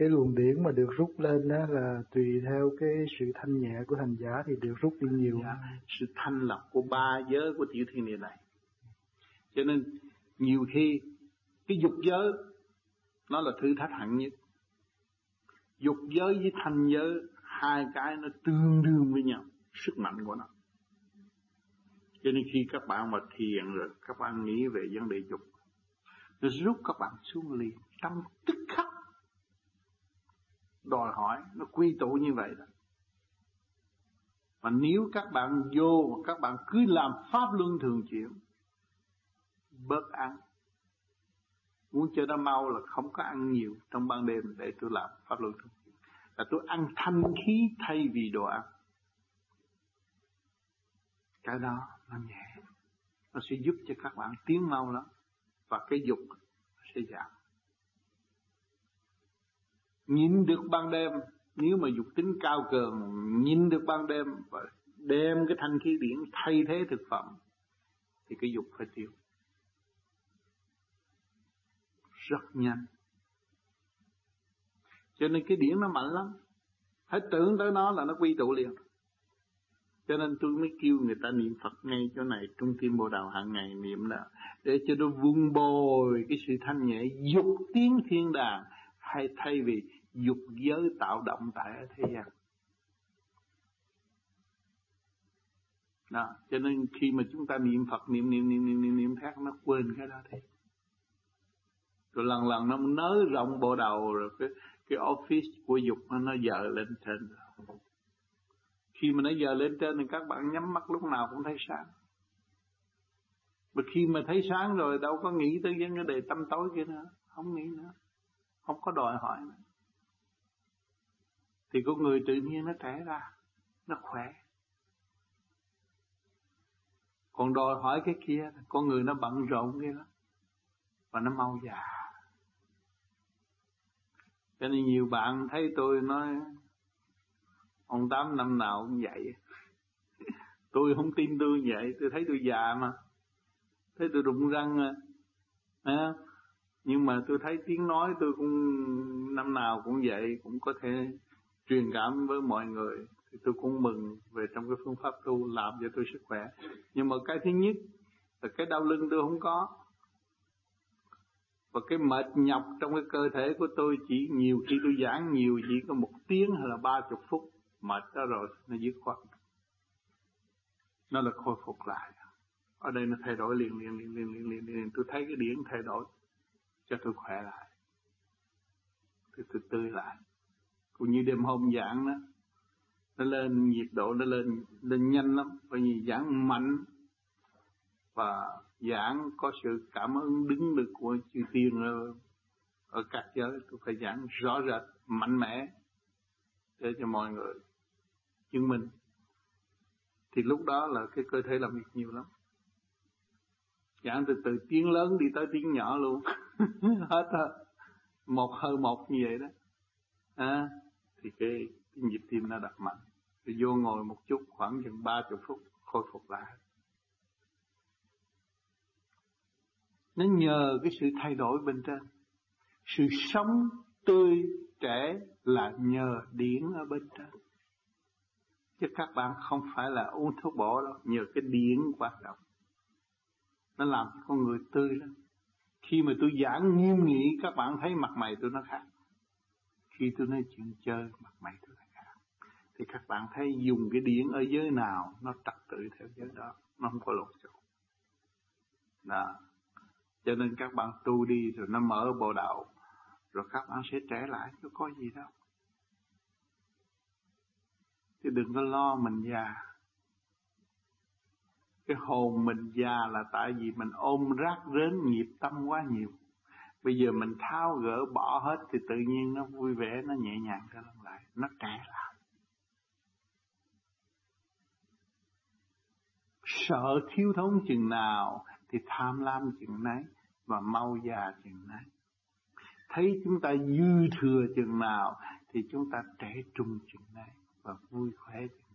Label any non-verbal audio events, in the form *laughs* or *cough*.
cái luồng điển mà được rút lên đó là tùy theo cái sự thanh nhẹ của hành giả thì được rút đi nhiều. Dạ, sự thanh lọc của ba giới của tiểu thiên địa này. Cho nên nhiều khi cái dục giới nó là thử thách hẳn nhất. Dục giới với thanh giới hai cái nó tương đương với nhau sức mạnh của nó. Cho nên khi các bạn mà thiền rồi các bạn nghĩ về vấn đề dục nó rút các bạn xuống liền trong tức đòi hỏi nó quy tụ như vậy đó. Mà nếu các bạn vô, các bạn cứ làm pháp luân thường chuyển, bớt ăn. Muốn cho nó mau là không có ăn nhiều trong ban đêm để tôi làm pháp luân thường chuyển. Là tôi ăn thanh khí thay vì đồ ăn. Cái đó nó nhẹ. Nó sẽ giúp cho các bạn tiến mau lắm và cái dục sẽ giảm nhìn được ban đêm. Nếu mà dục tính cao cường, nhìn được ban đêm và đem cái thanh khí điển thay thế thực phẩm, thì cái dục phải tiêu. Rất nhanh. Cho nên cái điển nó mạnh lắm. Hãy tưởng tới nó là nó quy tụ liền. Cho nên tôi mới kêu người ta niệm Phật ngay chỗ này, trung tim bồ đào hàng ngày niệm là để cho nó vun bồi cái sự thanh nhẹ, dục tiếng thiên đàng, hay thay vì dục giới tạo động tại thế gian. Đó, cho nên khi mà chúng ta niệm Phật, niệm niệm niệm niệm niệm niệm khác nó quên cái đó thì rồi lần lần nó nới rộng bộ đầu, rồi cái cái office của dục nó nó dở lên trên. Rồi khi mà nó dở lên trên thì các bạn nhắm mắt lúc nào cũng thấy sáng. Mà khi mà thấy sáng rồi, đâu có nghĩ tới vấn đề tâm tối kia nữa. Không nghĩ nữa. Không có đòi hỏi nữa thì con người tự nhiên nó trẻ ra, nó khỏe. Còn đòi hỏi cái kia, con người nó bận rộn kia đó và nó mau già. Cho nên nhiều bạn thấy tôi nói, ông tám năm nào cũng vậy. *laughs* Tôi không tin tôi vậy, tôi thấy tôi già mà. Thấy tôi rụng răng à. nhưng mà tôi thấy tiếng nói tôi cũng năm nào cũng vậy, cũng có thể truyền cảm với mọi người thì tôi cũng mừng về trong cái phương pháp tu làm cho tôi sức khỏe. Nhưng mà cái thứ nhất là cái đau lưng tôi không có. Và cái mệt nhọc trong cái cơ thể của tôi chỉ nhiều khi tôi giảng nhiều chỉ có một tiếng hay là ba chục phút mệt đó rồi nó dứt khoát. Nó là khôi phục lại. Ở đây nó thay đổi liền liền liền liền liền liền, liền. tôi thấy cái điển thay đổi cho tôi khỏe lại. Tôi, tôi tươi lại cũng như đêm hôm giảng đó nó lên nhiệt độ nó lên lên nhanh lắm. Bởi vì giảng mạnh và giảng có sự cảm ứng đứng được của chư tiên ở, ở các giới. Tôi phải giảng rõ rệt mạnh mẽ để cho mọi người chứng minh. Thì lúc đó là cái cơ thể làm việc nhiều lắm. Giảng từ từ tiếng lớn đi tới tiếng nhỏ luôn. *laughs* Hết thôi một hơi một như vậy đó. À, thì cái, cái nhịp tim nó đập mạnh. Rồi vô ngồi một chút khoảng chừng ba chục phút khôi phục lại. Nó nhờ cái sự thay đổi bên trên. Sự sống tươi trẻ là nhờ điển ở bên trên. Chứ các bạn không phải là uống thuốc bổ đâu nhờ cái điển hoạt động. Nó làm cho con người tươi lên. Khi mà tôi giảng nghiêm nghị các bạn thấy mặt mày tôi nó khác khi tôi nói chuyện chơi mặt mày tôi là khác thì các bạn thấy dùng cái điển ở giới nào, nó trật tự theo giới đó, nó không có lộn xộn. Đó. Cho nên các bạn tu đi rồi nó mở bộ đạo, rồi các bạn sẽ trẻ lại, chứ có gì đâu. Chứ đừng có lo mình già. Cái hồn mình già là tại vì mình ôm rác rến nghiệp tâm quá nhiều bây giờ mình tháo gỡ bỏ hết thì tự nhiên nó vui vẻ, nó nhẹ nhàng trở lại, nó trẻ lại. Sợ thiếu thốn chừng nào thì tham lam chừng nấy và mau già chừng nấy. Thấy chúng ta dư thừa chừng nào thì chúng ta trẻ trung chừng nấy và vui khỏe chừng